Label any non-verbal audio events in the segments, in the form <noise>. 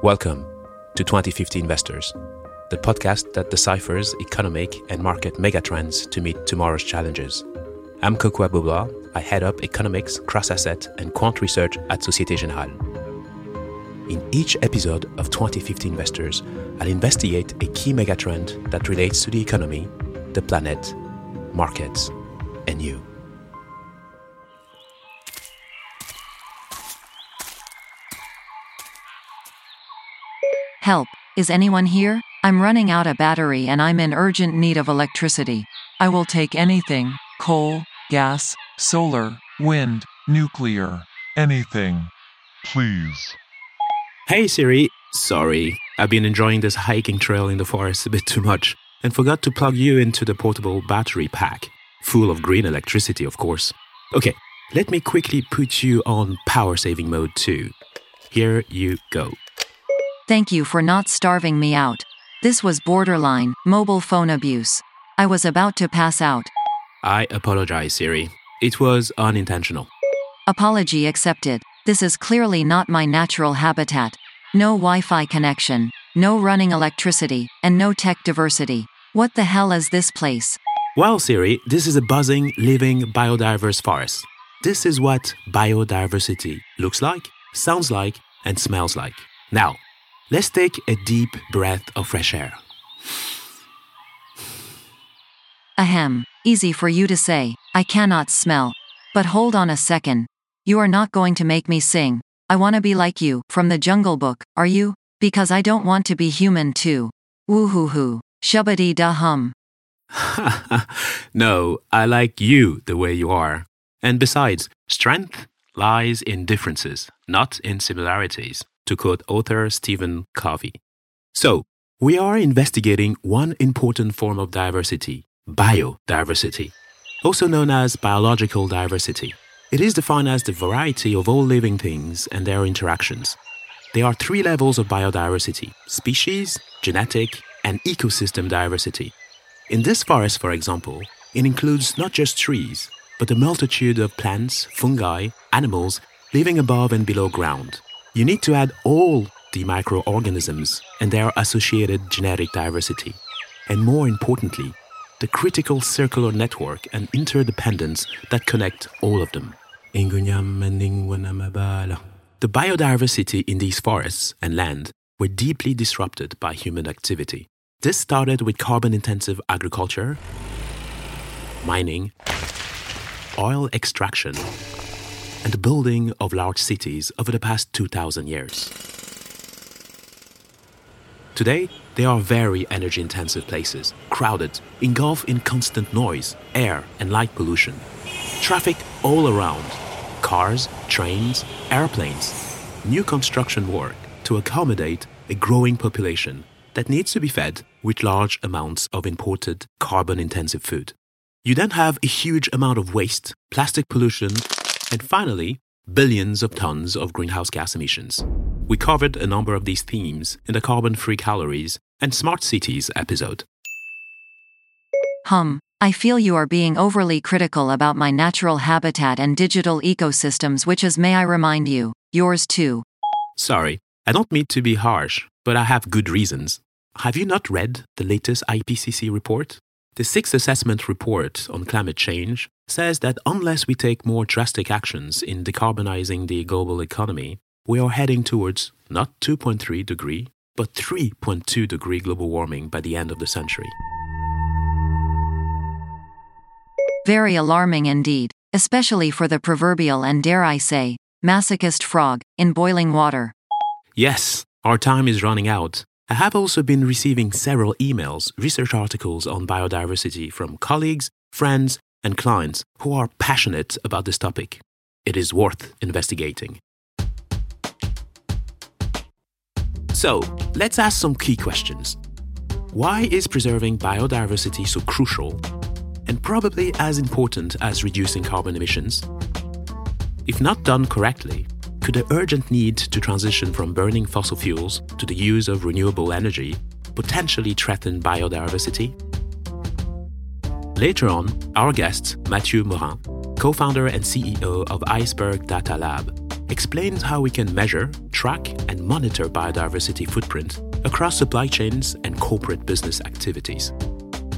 Welcome to 2050 Investors, the podcast that deciphers economic and market megatrends to meet tomorrow's challenges. I'm Kokou Agbo-Bloua. I head up economics, cross asset, and quant research at Societe Generale. In each episode of 2050 Investors, I'll investigate a key megatrend that relates to the economy, the planet, markets, and you. Help, is anyone here? I'm running out of battery and I'm in urgent need of electricity. I will take anything coal, gas, solar, wind, nuclear, anything. Please. Hey Siri, sorry, I've been enjoying this hiking trail in the forest a bit too much and forgot to plug you into the portable battery pack, full of green electricity, of course. Okay, let me quickly put you on power saving mode too. Here you go. Thank you for not starving me out. This was borderline mobile phone abuse. I was about to pass out. I apologize, Siri. It was unintentional. Apology accepted. This is clearly not my natural habitat. No Wi Fi connection, no running electricity, and no tech diversity. What the hell is this place? Well, Siri, this is a buzzing, living, biodiverse forest. This is what biodiversity looks like, sounds like, and smells like. Now, let's take a deep breath of fresh air. Ahem. Easy for you to say. I cannot smell. But hold on a second. You are not going to make me sing. I want to be like you, from the Jungle Book, are you? Because I don't want to be human too. Woo hoo hoo. Shubbity da hum. <laughs> no, I like you the way you are. And besides, strength lies in differences, not in similarities, to quote author Stephen Covey. So, we are investigating one important form of diversity biodiversity, also known as biological diversity. It is defined as the variety of all living things and their interactions. There are three levels of biodiversity species, genetic, and ecosystem diversity. In this forest, for example, it includes not just trees, but a multitude of plants, fungi, animals living above and below ground. You need to add all the microorganisms and their associated genetic diversity. And more importantly, the critical circular network and interdependence that connect all of them. The biodiversity in these forests and land were deeply disrupted by human activity. This started with carbon intensive agriculture, mining, oil extraction, and the building of large cities over the past 2,000 years. Today, they are very energy intensive places, crowded, engulfed in constant noise, air, and light pollution. Traffic all around cars, trains, airplanes. New construction work to accommodate a growing population that needs to be fed with large amounts of imported carbon intensive food. You then have a huge amount of waste, plastic pollution, and finally, billions of tons of greenhouse gas emissions. We covered a number of these themes in the Carbon Free Calories and Smart Cities episode. Hum. I feel you are being overly critical about my natural habitat and digital ecosystems, which is, may I remind you, yours too. Sorry, I don't mean to be harsh, but I have good reasons. Have you not read the latest IPCC report? The sixth assessment report on climate change says that unless we take more drastic actions in decarbonizing the global economy, we are heading towards not 2.3 degree, but 3.2 degree global warming by the end of the century. Very alarming indeed, especially for the proverbial and dare I say, masochist frog in boiling water. Yes, our time is running out. I have also been receiving several emails, research articles on biodiversity from colleagues, friends, and clients who are passionate about this topic. It is worth investigating. So, let's ask some key questions. Why is preserving biodiversity so crucial and probably as important as reducing carbon emissions? If not done correctly, could the urgent need to transition from burning fossil fuels to the use of renewable energy potentially threaten biodiversity? Later on, our guest, Matthieu Maurin, co founder and CEO of Iceberg Data Lab, explains how we can measure, track, and monitor biodiversity footprint across supply chains and corporate business activities.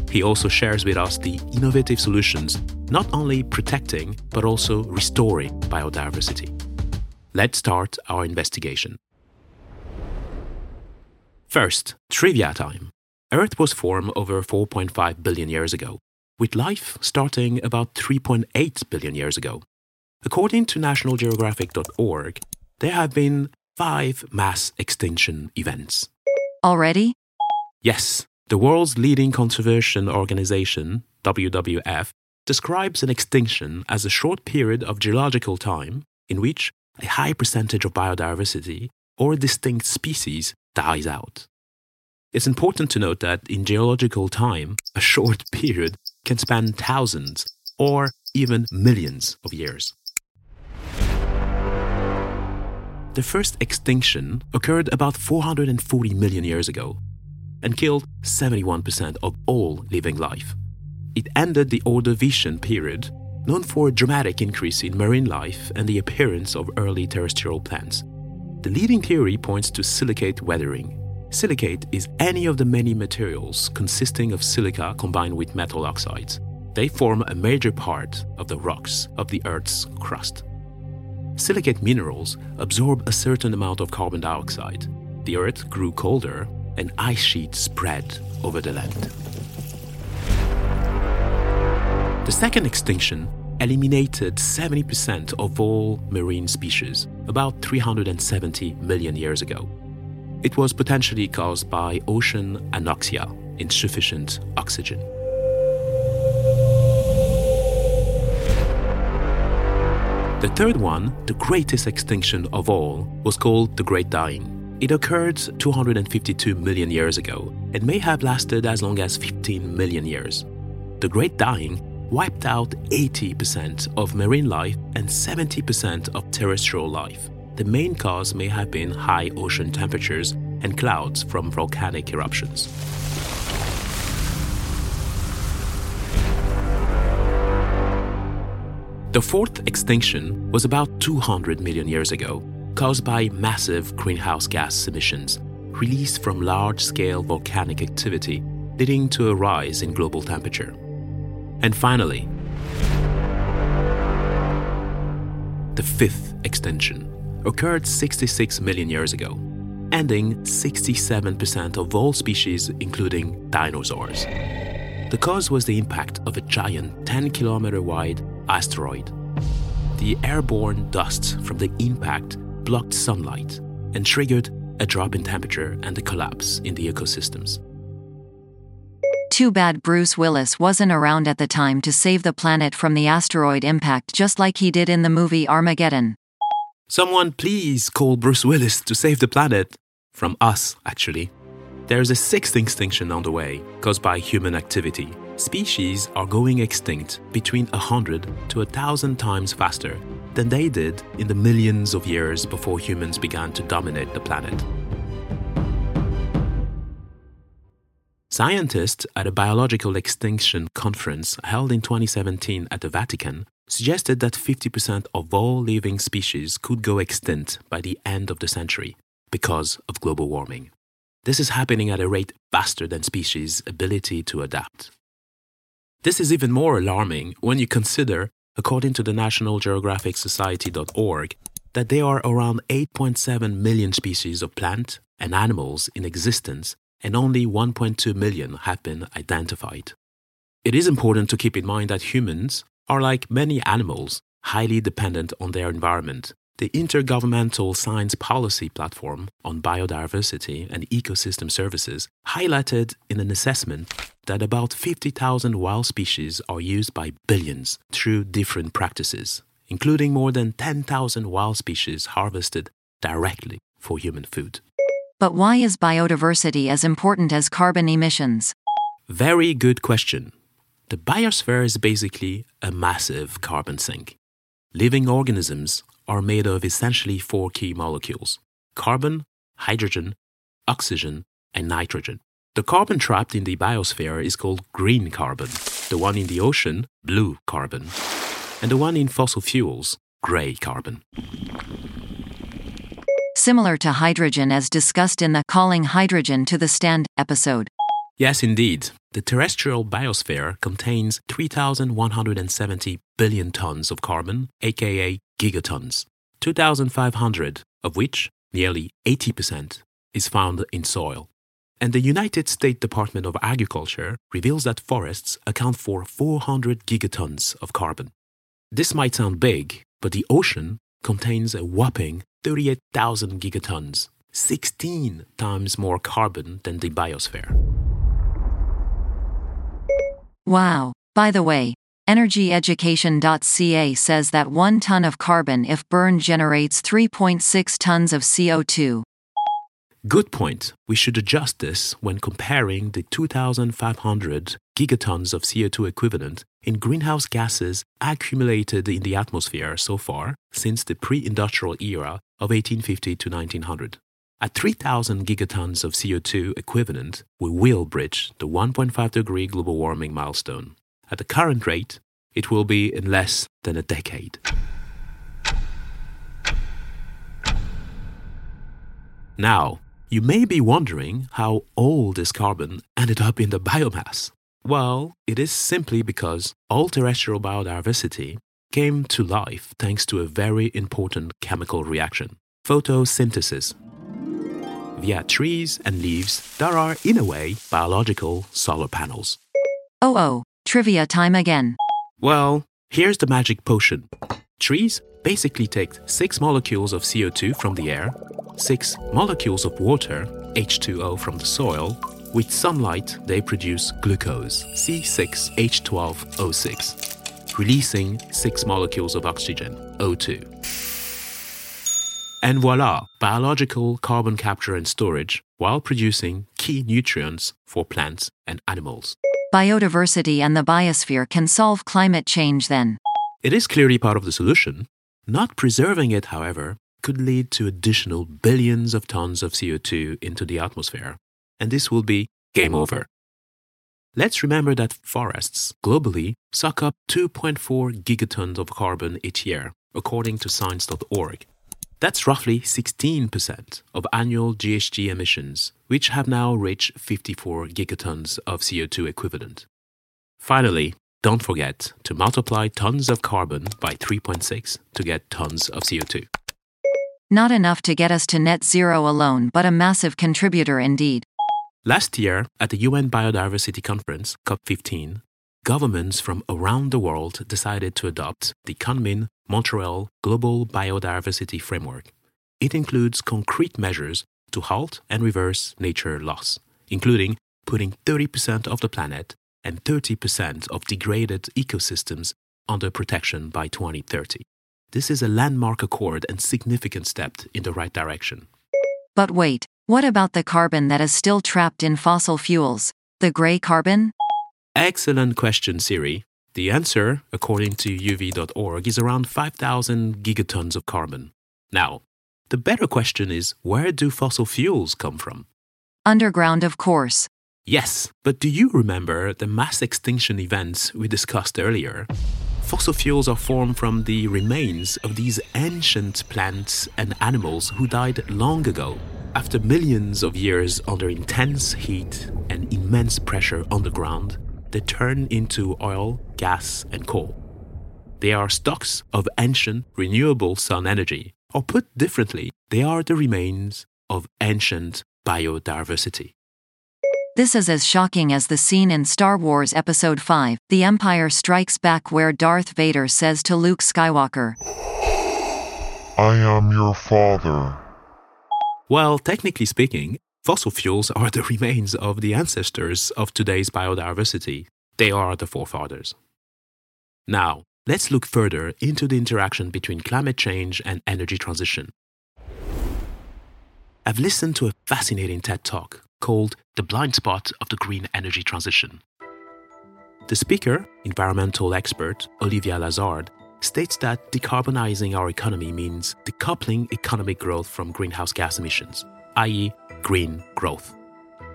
He also shares with us the innovative solutions not only protecting but also restoring biodiversity. Let's start our investigation. First, trivia time. Earth was formed over 4.5 billion years ago, with life starting about 3.8 billion years ago. According to nationalgeographic.org, there have been five mass extinction events. Already? Yes, the world's leading conservation organization, WWF, describes an extinction as a short period of geological time in which a high percentage of biodiversity or a distinct species dies out. It's important to note that in geological time, <laughs> a short period can span thousands or even millions of years. The first extinction occurred about 440 million years ago and killed 71% of all living life. It ended the Ordovician period, known for a dramatic increase in marine life and the appearance of early terrestrial plants. The leading theory points to silicate weathering. Silicate is any of the many materials consisting of silica combined with metal oxides. They form a major part of the rocks of the Earth's crust. Silicate minerals absorb a certain amount of carbon dioxide. The Earth grew colder and ice sheets spread over the land. The second extinction eliminated 70% of all marine species about 370 million years ago. It was potentially caused by ocean anoxia, insufficient oxygen. The third one, the greatest extinction of all, was called the Great Dying. It occurred 252 million years ago and may have lasted as long as 15 million years. The Great Dying wiped out 80% of marine life and 70% of terrestrial life. The main cause may have been high ocean temperatures and clouds from volcanic eruptions. The fourth extinction was about 200 million years ago caused by massive greenhouse gas emissions released from large scale volcanic activity, leading to a rise in global temperature. And finally, the fifth extinction occurred 66 million years ago, ending 67% of all species, including dinosaurs. The cause was the impact of a giant 10 kilometer wide asteroid. The airborne dust from the impact blocked sunlight and triggered a drop in temperature and a collapse in the ecosystems. Too bad Bruce Willis wasn't around at the time to save the planet from the asteroid impact just like he did in the movie Armageddon. Someone please call Bruce Willis to save the planet. From us, actually. There's a sixth extinction on the way, caused by human activity. Species are going extinct between 100 to 1,000 times faster than they did in the millions of years before humans began to dominate the planet. Scientists at a biological extinction conference held in 2017 at the Vatican suggested that 50% of all living species could go extinct by the end of the century because of global warming. This is happening at a rate faster than species' ability to adapt. This is even more alarming when you consider according to the National Geographic Society.org, that there are around 8.7 million species of plant and animals in existence, and only 1.2 million have been identified. It is important to keep in mind that humans are, like many animals, highly dependent on their environment the Intergovernmental Science Policy Platform on Biodiversity and Ecosystem Services highlighted in an assessment that about 50,000 wild species are used by billions through different practices, including more than 10,000 wild species harvested directly for human food. But why is biodiversity as important as carbon emissions? Very good question. The biosphere is basically a massive carbon sink. Living organisms are made of essentially four key molecules carbon, hydrogen, oxygen, and nitrogen. The carbon trapped in the biosphere is called green carbon, the one in the ocean, blue carbon, and the one in fossil fuels, gray carbon. Similar to hydrogen as discussed in the Calling Hydrogen to the Stand episode. Yes, indeed. The terrestrial biosphere contains 3,170 billion tons of carbon, aka gigatons, 2,500 of which, nearly 80%, is found in soil. And the United States Department of Agriculture reveals that forests account for 400 gigatons of carbon. This might sound big, but the ocean contains a whopping 38,000 gigatons, 16 times more carbon than the biosphere. Wow. By the way, EnergyEducation.ca says that 1 ton of carbon if burned generates 3.6 tons of CO2. Good point. We should adjust this when comparing the 2,500 gigatons of CO2 equivalent in greenhouse gases accumulated in the atmosphere so far since the pre industrial era of 1850 to 1900. At 3,000 gigatons of CO2 equivalent, we will bridge the 1.5 degree global warming milestone. At the current rate, it will be in less than a decade. Now, you may be wondering how all this carbon ended up in the biomass. Well, it is simply because all terrestrial biodiversity came to life thanks to a very important chemical reaction photosynthesis. Via trees and leaves, there are, in a way, biological solar panels. Oh oh, trivia time again. Well, here's the magic potion. Trees basically take six molecules of CO2 from the air, six molecules of water, H2O from the soil. With sunlight, they produce glucose, C6H12O6, releasing six molecules of oxygen, O2. And voila, biological carbon capture and storage while producing key nutrients for plants and animals. Biodiversity and the biosphere can solve climate change then. It is clearly part of the solution. Not preserving it, however, could lead to additional billions of tons of CO2 into the atmosphere, and this will be game over. Let's remember that forests globally suck up 2.4 gigatons of carbon each year, according to science.org. That's roughly 16% of annual GHG emissions, which have now reached 54 gigatons of CO2 equivalent. Finally, don't forget to multiply tons of carbon by 3.6 to get tons of CO2. Not enough to get us to net zero alone, but a massive contributor indeed. Last year, at the UN Biodiversity Conference, COP15, governments from around the world decided to adopt the Kunming Montreal Global Biodiversity Framework. It includes concrete measures to halt and reverse nature loss, including putting 30% of the planet and 30% of degraded ecosystems under protection by 2030. This is a landmark accord and significant step in the right direction. But wait, what about the carbon that is still trapped in fossil fuels? The gray carbon? Excellent question, Siri. The answer, according to uv.org, is around 5,000 gigatons of carbon. Now, the better question is where do fossil fuels come from? Underground, of course. Yes, but do you remember the mass extinction events we discussed earlier? Fossil fuels are formed from the remains of these ancient plants and animals who died long ago, after millions of years under intense heat and immense pressure underground. They turn into oil, gas, and coal. They are stocks of ancient renewable sun energy, or put differently, they are the remains of ancient biodiversity. This is as shocking as the scene in Star Wars Episode 5 The Empire Strikes Back, where Darth Vader says to Luke Skywalker, I am your father. Well, technically speaking, fossil fuels are the <laughs> remains of the ancestors of today's biodiversity. They are the forefathers. Now, let's look further into the interaction between climate change and energy transition. I've listened to a fascinating TED talk called The Blind Spot of the Green Energy Transition. The speaker, environmental expert Olivia Lazard, states that decarbonizing our economy means decoupling economic growth from greenhouse gas emissions, i.e., green growth.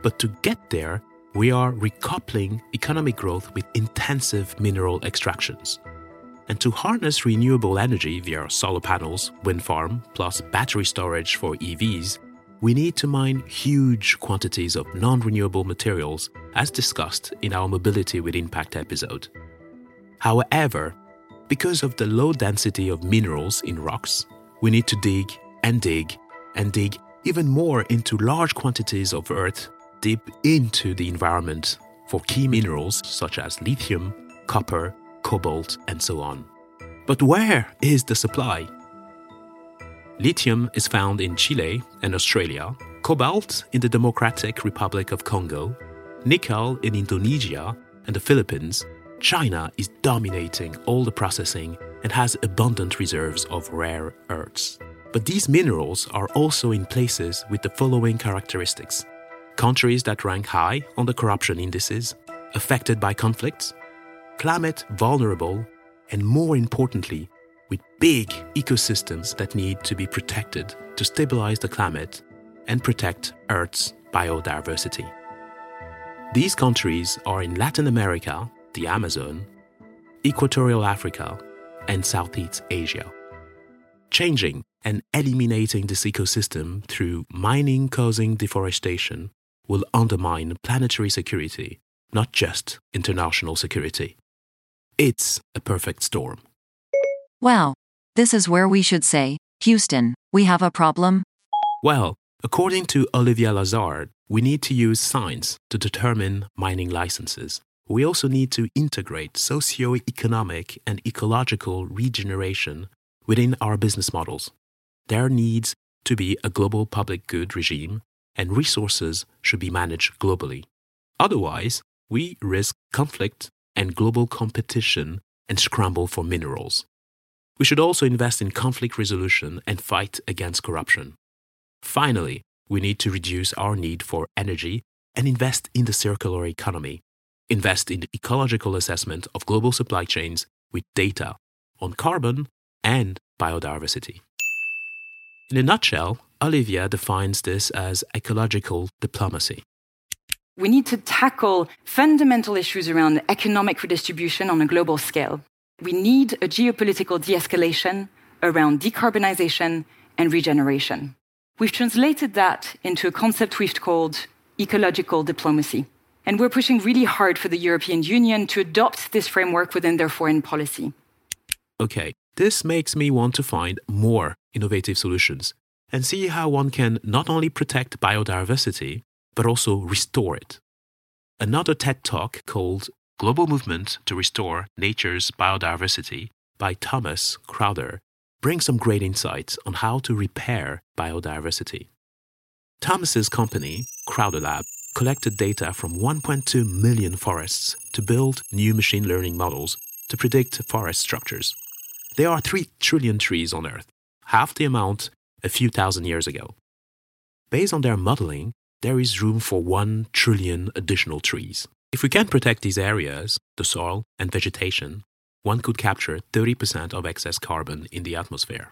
But to get there, we are recoupling economic growth with intensive mineral extractions. And to harness renewable energy via solar panels, wind farm, plus battery storage for EVs, we need to mine huge quantities of non renewable materials, as discussed in our Mobility with Impact episode. However, because of the low density of minerals in rocks, we need to dig and dig and dig even more into large quantities of earth deep into the environment for key minerals such as lithium, copper, cobalt, and so on. But where is the supply? Lithium is found in Chile and Australia, cobalt in the Democratic Republic of Congo, nickel in Indonesia and the Philippines. China is dominating all the processing and has abundant reserves of rare earths. But these minerals are also in places with the following characteristics countries that rank high on the corruption indices, affected by conflicts, climate vulnerable, and more importantly, with big ecosystems that need to be protected to stabilize the climate and protect Earth's biodiversity. These countries are in Latin America, the Amazon, Equatorial Africa, and Southeast Asia. Changing and eliminating this ecosystem through mining causing deforestation will undermine planetary security, not just international security. It's a perfect storm. Wow. This is where we should say, Houston, we have a problem? Well, according to Olivia Lazard, we need to use science to determine mining licenses. We also need to integrate socio-economic and ecological regeneration within our business models. There needs to be a global public good regime, and resources should be managed globally. Otherwise, we risk conflict and global competition and scramble for minerals. We should also invest in conflict resolution and fight against corruption. Finally, we need to reduce our need for energy and invest in the circular economy. Invest in the ecological assessment of global supply chains with data on carbon and biodiversity. In a nutshell, Olivia defines this as ecological diplomacy. We need to tackle fundamental issues around economic redistribution on a global scale. We need a geopolitical de escalation around decarbonization and regeneration. We've translated that into a concept we've called ecological diplomacy. And we're pushing really hard for the European Union to adopt this framework within their foreign policy. Okay, this makes me want to find more innovative solutions and see how one can not only protect biodiversity, but also restore it. Another TED talk called Global Movement to Restore Nature's Biodiversity by Thomas Crowther brings some great insights on how to repair biodiversity. Thomas's company, Crowther Lab, collected data from 1.2 million forests to build new machine learning models to predict forest structures. There are 3 trillion trees on Earth, half the amount a few thousand years ago. Based on their modeling, there is room for 1 trillion additional trees. If we can protect these areas, the soil and vegetation, one could capture 30% of excess carbon in the atmosphere.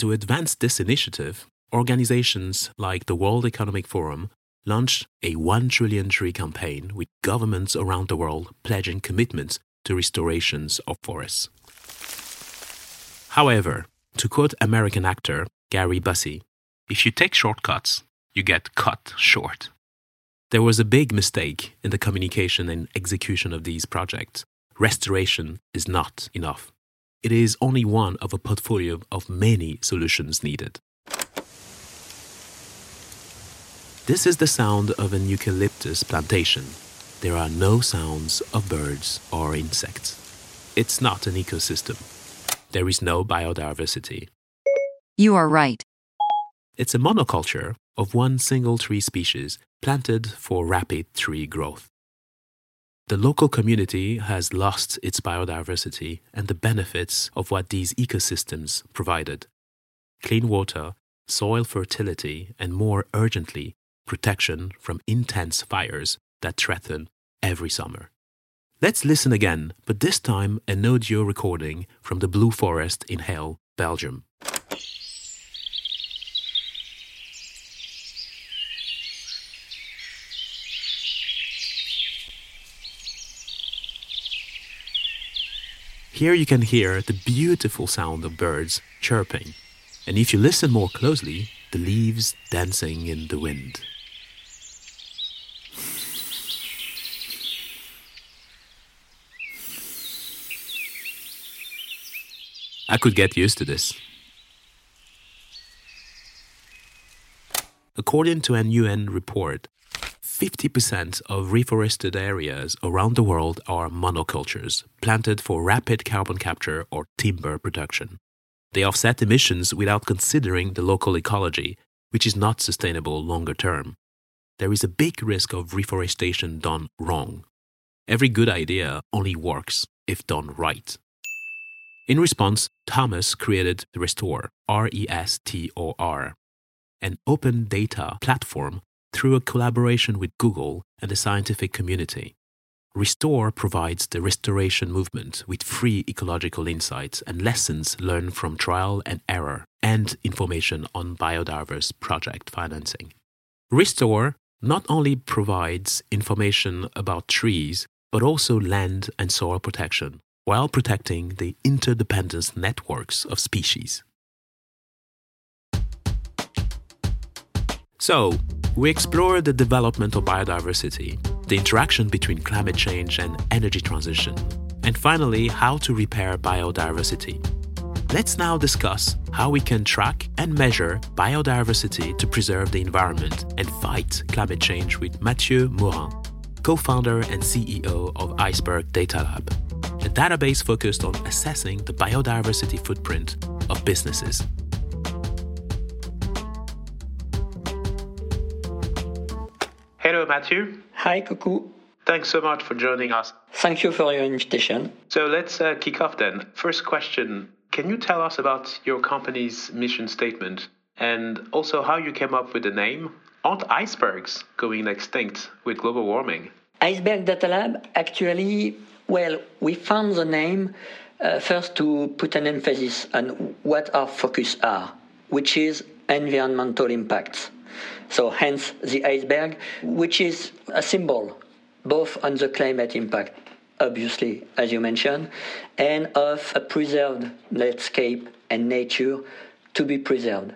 To advance this initiative, organizations like the World Economic Forum launched a 1 trillion tree campaign with governments around the world pledging commitments to restorations of forests. However, to quote American actor Gary Busey, if you take shortcuts, you get cut short. There was a big mistake in the communication and execution of these projects. Restoration is not enough. It is only one of a portfolio of many solutions needed. This is the sound of an eucalyptus plantation. There are no sounds of birds or insects. It's not an ecosystem. There is no biodiversity. You are right. It's a monoculture of one single tree species planted for rapid tree growth. The local community has lost its biodiversity and the benefits of what these ecosystems provided clean water, soil fertility, and more urgently, protection from intense fires that threaten every summer. Let's listen again, but this time an audio recording from the Blue Forest in Halle, Belgium. Here you can hear the beautiful sound of birds chirping, and if you listen more closely, the leaves dancing in the wind. I could get used to this. According to an UN report, 50% of reforested areas around the world are monocultures, planted for rapid carbon capture or timber production. They offset emissions without considering the local ecology, which is not sustainable longer term. There is a big risk of reforestation done wrong. Every good idea only works if done right. In response, Thomas created Restor, R E S T O R, an open data platform through a collaboration with Google and the scientific community. Restor provides the restoration movement with free ecological insights and lessons learned from trial and error and information on biodiverse project financing. Restor not only provides information about trees, but also land and soil protection while protecting the interdependence networks of species. So, we explore the development of biodiversity, the interaction between climate change and energy transition, and finally, how to repair biodiversity. Let's now discuss how we can track and measure biodiversity to preserve the environment and fight climate change with Matthieu Maurin, co founder and CEO of Iceberg Data Lab, a database focused on assessing the biodiversity footprint of businesses. Hello, Matthew. Hi, Kokou. Thanks so much for joining us. Thank you for your invitation. So let's uh, kick off then. First question Can you tell us about your company's mission statement and also how you came up with the name? Aren't icebergs going extinct with global warming? Iceberg Data Lab, actually, well, we found the name uh, first to put an emphasis on what our focus are, which is environmental impacts. So, hence the iceberg, which is a symbol both on the climate impact, obviously, as you mentioned, and of a preserved landscape and nature to be preserved.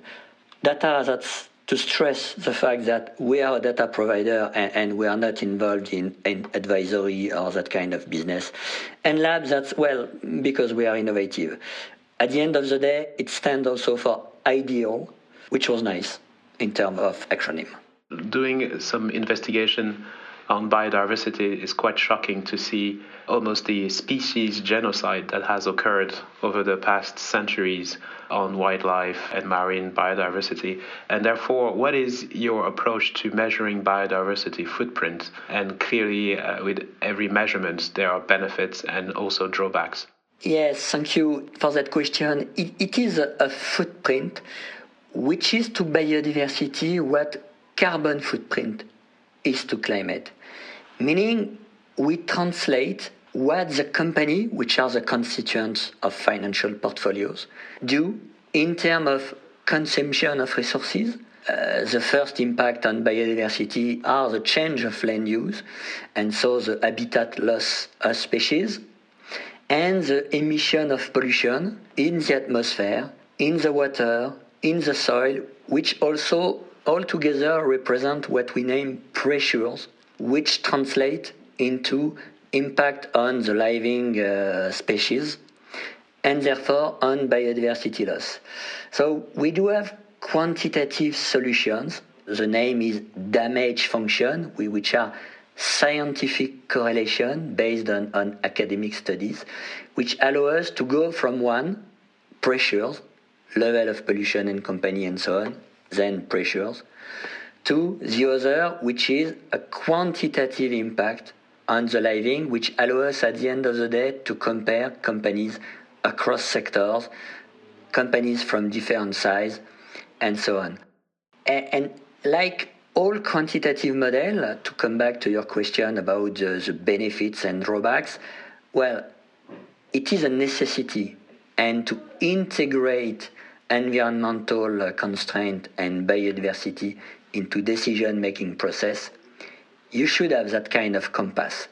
Data that's to stress the fact that we are a data provider and, and, we are not involved in, in advisory or that kind of business. And labs, that's well, because we are innovative. At the end of the day, it stands also for ideal, which was nice in terms of acronym. Doing some investigation on biodiversity is quite shocking to see almost the species genocide that has occurred over the past centuries on wildlife and marine biodiversity. And therefore, what is your approach to measuring biodiversity footprint? And clearly, uh, with every measurement, there are benefits and also drawbacks. Yes, thank you for that question. it, it is a, a footprint which is to biodiversity what carbon footprint is to climate. Meaning, we translate what the company, which are the constituents of financial portfolios, do in terms of consumption of resources. Uh, the first impact on biodiversity are the change of land use, and so the habitat loss of species, and the emission of pollution in the atmosphere, in the water, in the soil, which also altogether represent what we name pressures, which translate into impact on the living uh, species and therefore on biodiversity loss. So we do have quantitative solutions. The name is damage function, which are scientific correlation based on, on academic studies, which allow us to go from one, pressures, level of pollution and company and so on, then pressures, to the other, which is a quantitative impact on the living, which allows us at the end of the day to compare companies across sectors, companies from different size, and so on. And, and like all quantitative model, to come back to your question about the, the benefits and drawbacks, well, it is a necessity and to integrate environmental constraint and biodiversity into decision making process, you should have that kind of compass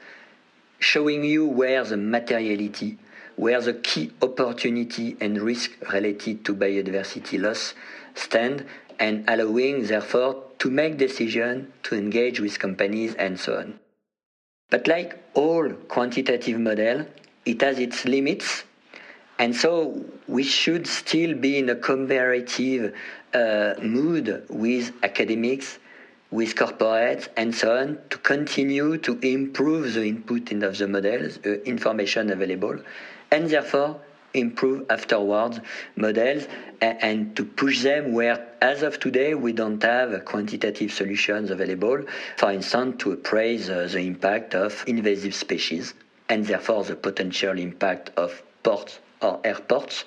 showing you where the materiality, where the key opportunity and risk related to biodiversity loss stand, and allowing, therefore, to make decisions, to engage with companies, and so on. But like all quantitative model, it has its limits, and so we should still be in a comparative uh, mood with academics, with corporates, and so on, to continue to improve the input of the models, uh, information available, and therefore improve afterwards models and, and, to push them where, as of today, we don't have quantitative solutions available. For instance, to appraise uh, the impact of invasive species and therefore the potential impact of ports or airports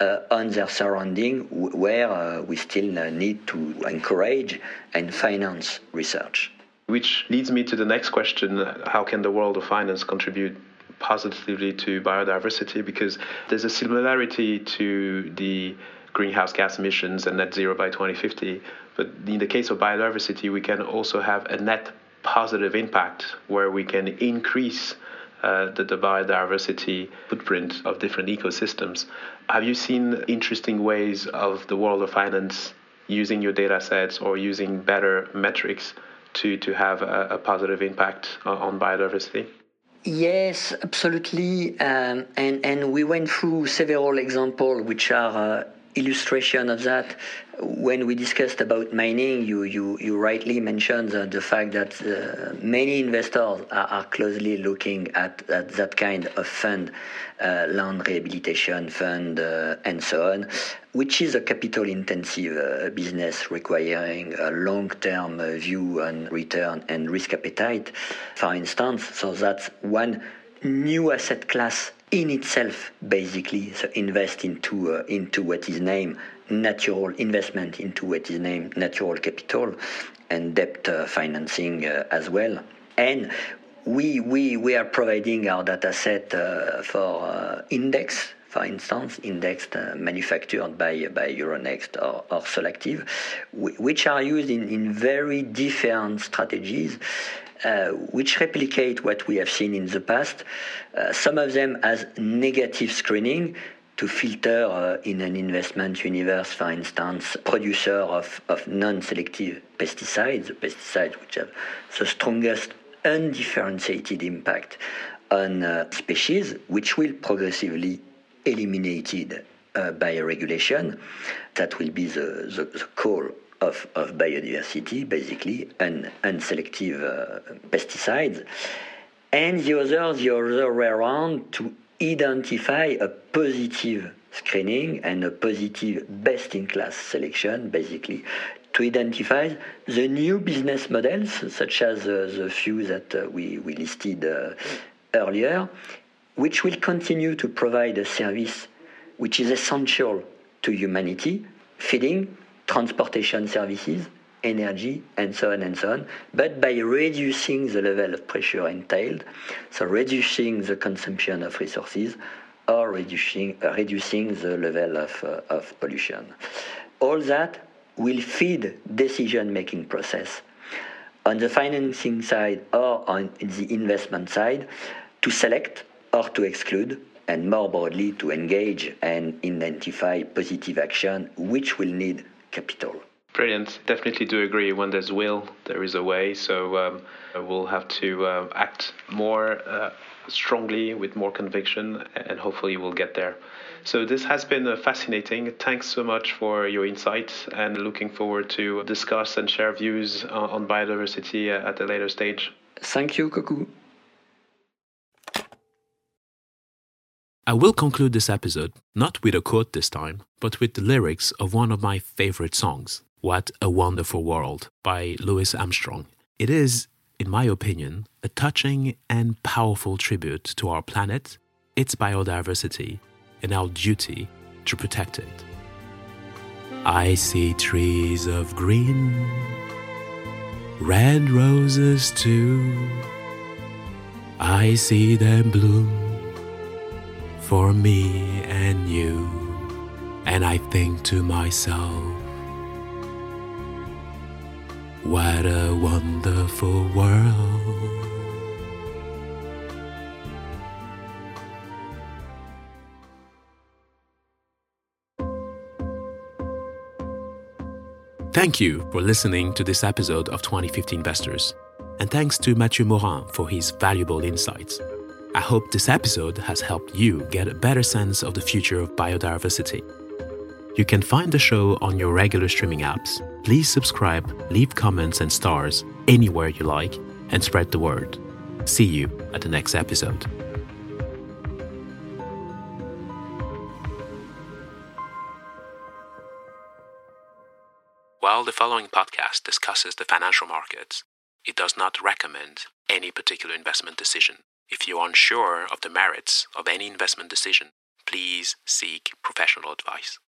uh, on their surrounding, where uh, we still uh, need to encourage and finance research. Which leads me to the next question how can the world of finance contribute positively to biodiversity? Because there's a similarity to the greenhouse gas emissions and net zero by 2050. But in the case of biodiversity, we can also have a net positive impact where we can increase uh, the, the biodiversity footprint of different ecosystems. Have you seen interesting ways of the world of finance using your data sets or using better metrics to, to have a, a positive impact on biodiversity? Yes, absolutely. Um, and, and we went through several examples which are uh, illustration of that when we discussed about mining, you, you, you rightly mentioned the, the fact that uh, many investors are, are, closely looking at, at that kind of fund, uh, land rehabilitation fund, uh, and so on, which is a capital intensive uh, business requiring a long term uh, view on return and risk appetite, for instance. So that's one new asset class in itself, basically, so invest into uh, into what is named natural investment into what is named natural capital and debt uh, financing uh, as well. And we, we, we are providing our data set uh, for uh, index, for instance, indexed uh, manufactured by, by Euronext or, or Solactive, which are used in, in very different strategies uh, which replicate what we have seen in the past. Uh, some of them as negative screening to filter uh, in an investment universe, for instance, producer of, of non-selective pesticides, pesticides which have the strongest undifferentiated impact on uh, species, which will progressively eliminated uh, by regulation. That will be the, the, the call of, of biodiversity, basically, and unselective uh, pesticides. And the other, the other way around, to identify a positive screening and a positive best in class selection, basically, to identify the new business models, such as uh, the few that uh, we, we listed uh, earlier, which will continue to provide a service which is essential to humanity, feeding, transportation services, energy, and so on and so on, but by reducing the level of pressure entailed, so reducing the consumption of resources or reducing, uh, reducing the level of, uh, of pollution. All that will feed decision-making process on the financing side or on the investment side to select or to exclude and more broadly to engage and identify positive action which will need capital. Brilliant. Definitely do agree. When there's will, there is a way. So um, we'll have to uh, act more uh, strongly with more conviction, and hopefully we'll get there. So this has been uh, fascinating. Thanks so much for your insights, and looking forward to discuss and share views on, on biodiversity uh, at a later stage. Thank you, Kokou. I will conclude this episode not with a quote this time, but with the lyrics of one of my favorite songs. What a Wonderful World by Louis Armstrong. It is, in my opinion, a touching and powerful tribute to our planet, its biodiversity, and our duty to protect it. I see trees of green, red roses too. I see them bloom for me and you. And I think to myself, what a wonderful world. Thank you for listening to this episode of 2050 Investors, and thanks to Matthieu Maurin for his valuable insights. I hope this episode has helped you get a better sense of the future of biodiversity. You can find the show on your regular streaming apps. Please subscribe, leave comments and stars anywhere you like, and spread the word. See you at the next episode. While the following podcast discusses the financial markets, it does not recommend any particular investment decision. If you're unsure of the merits of any investment decision, please seek professional advice.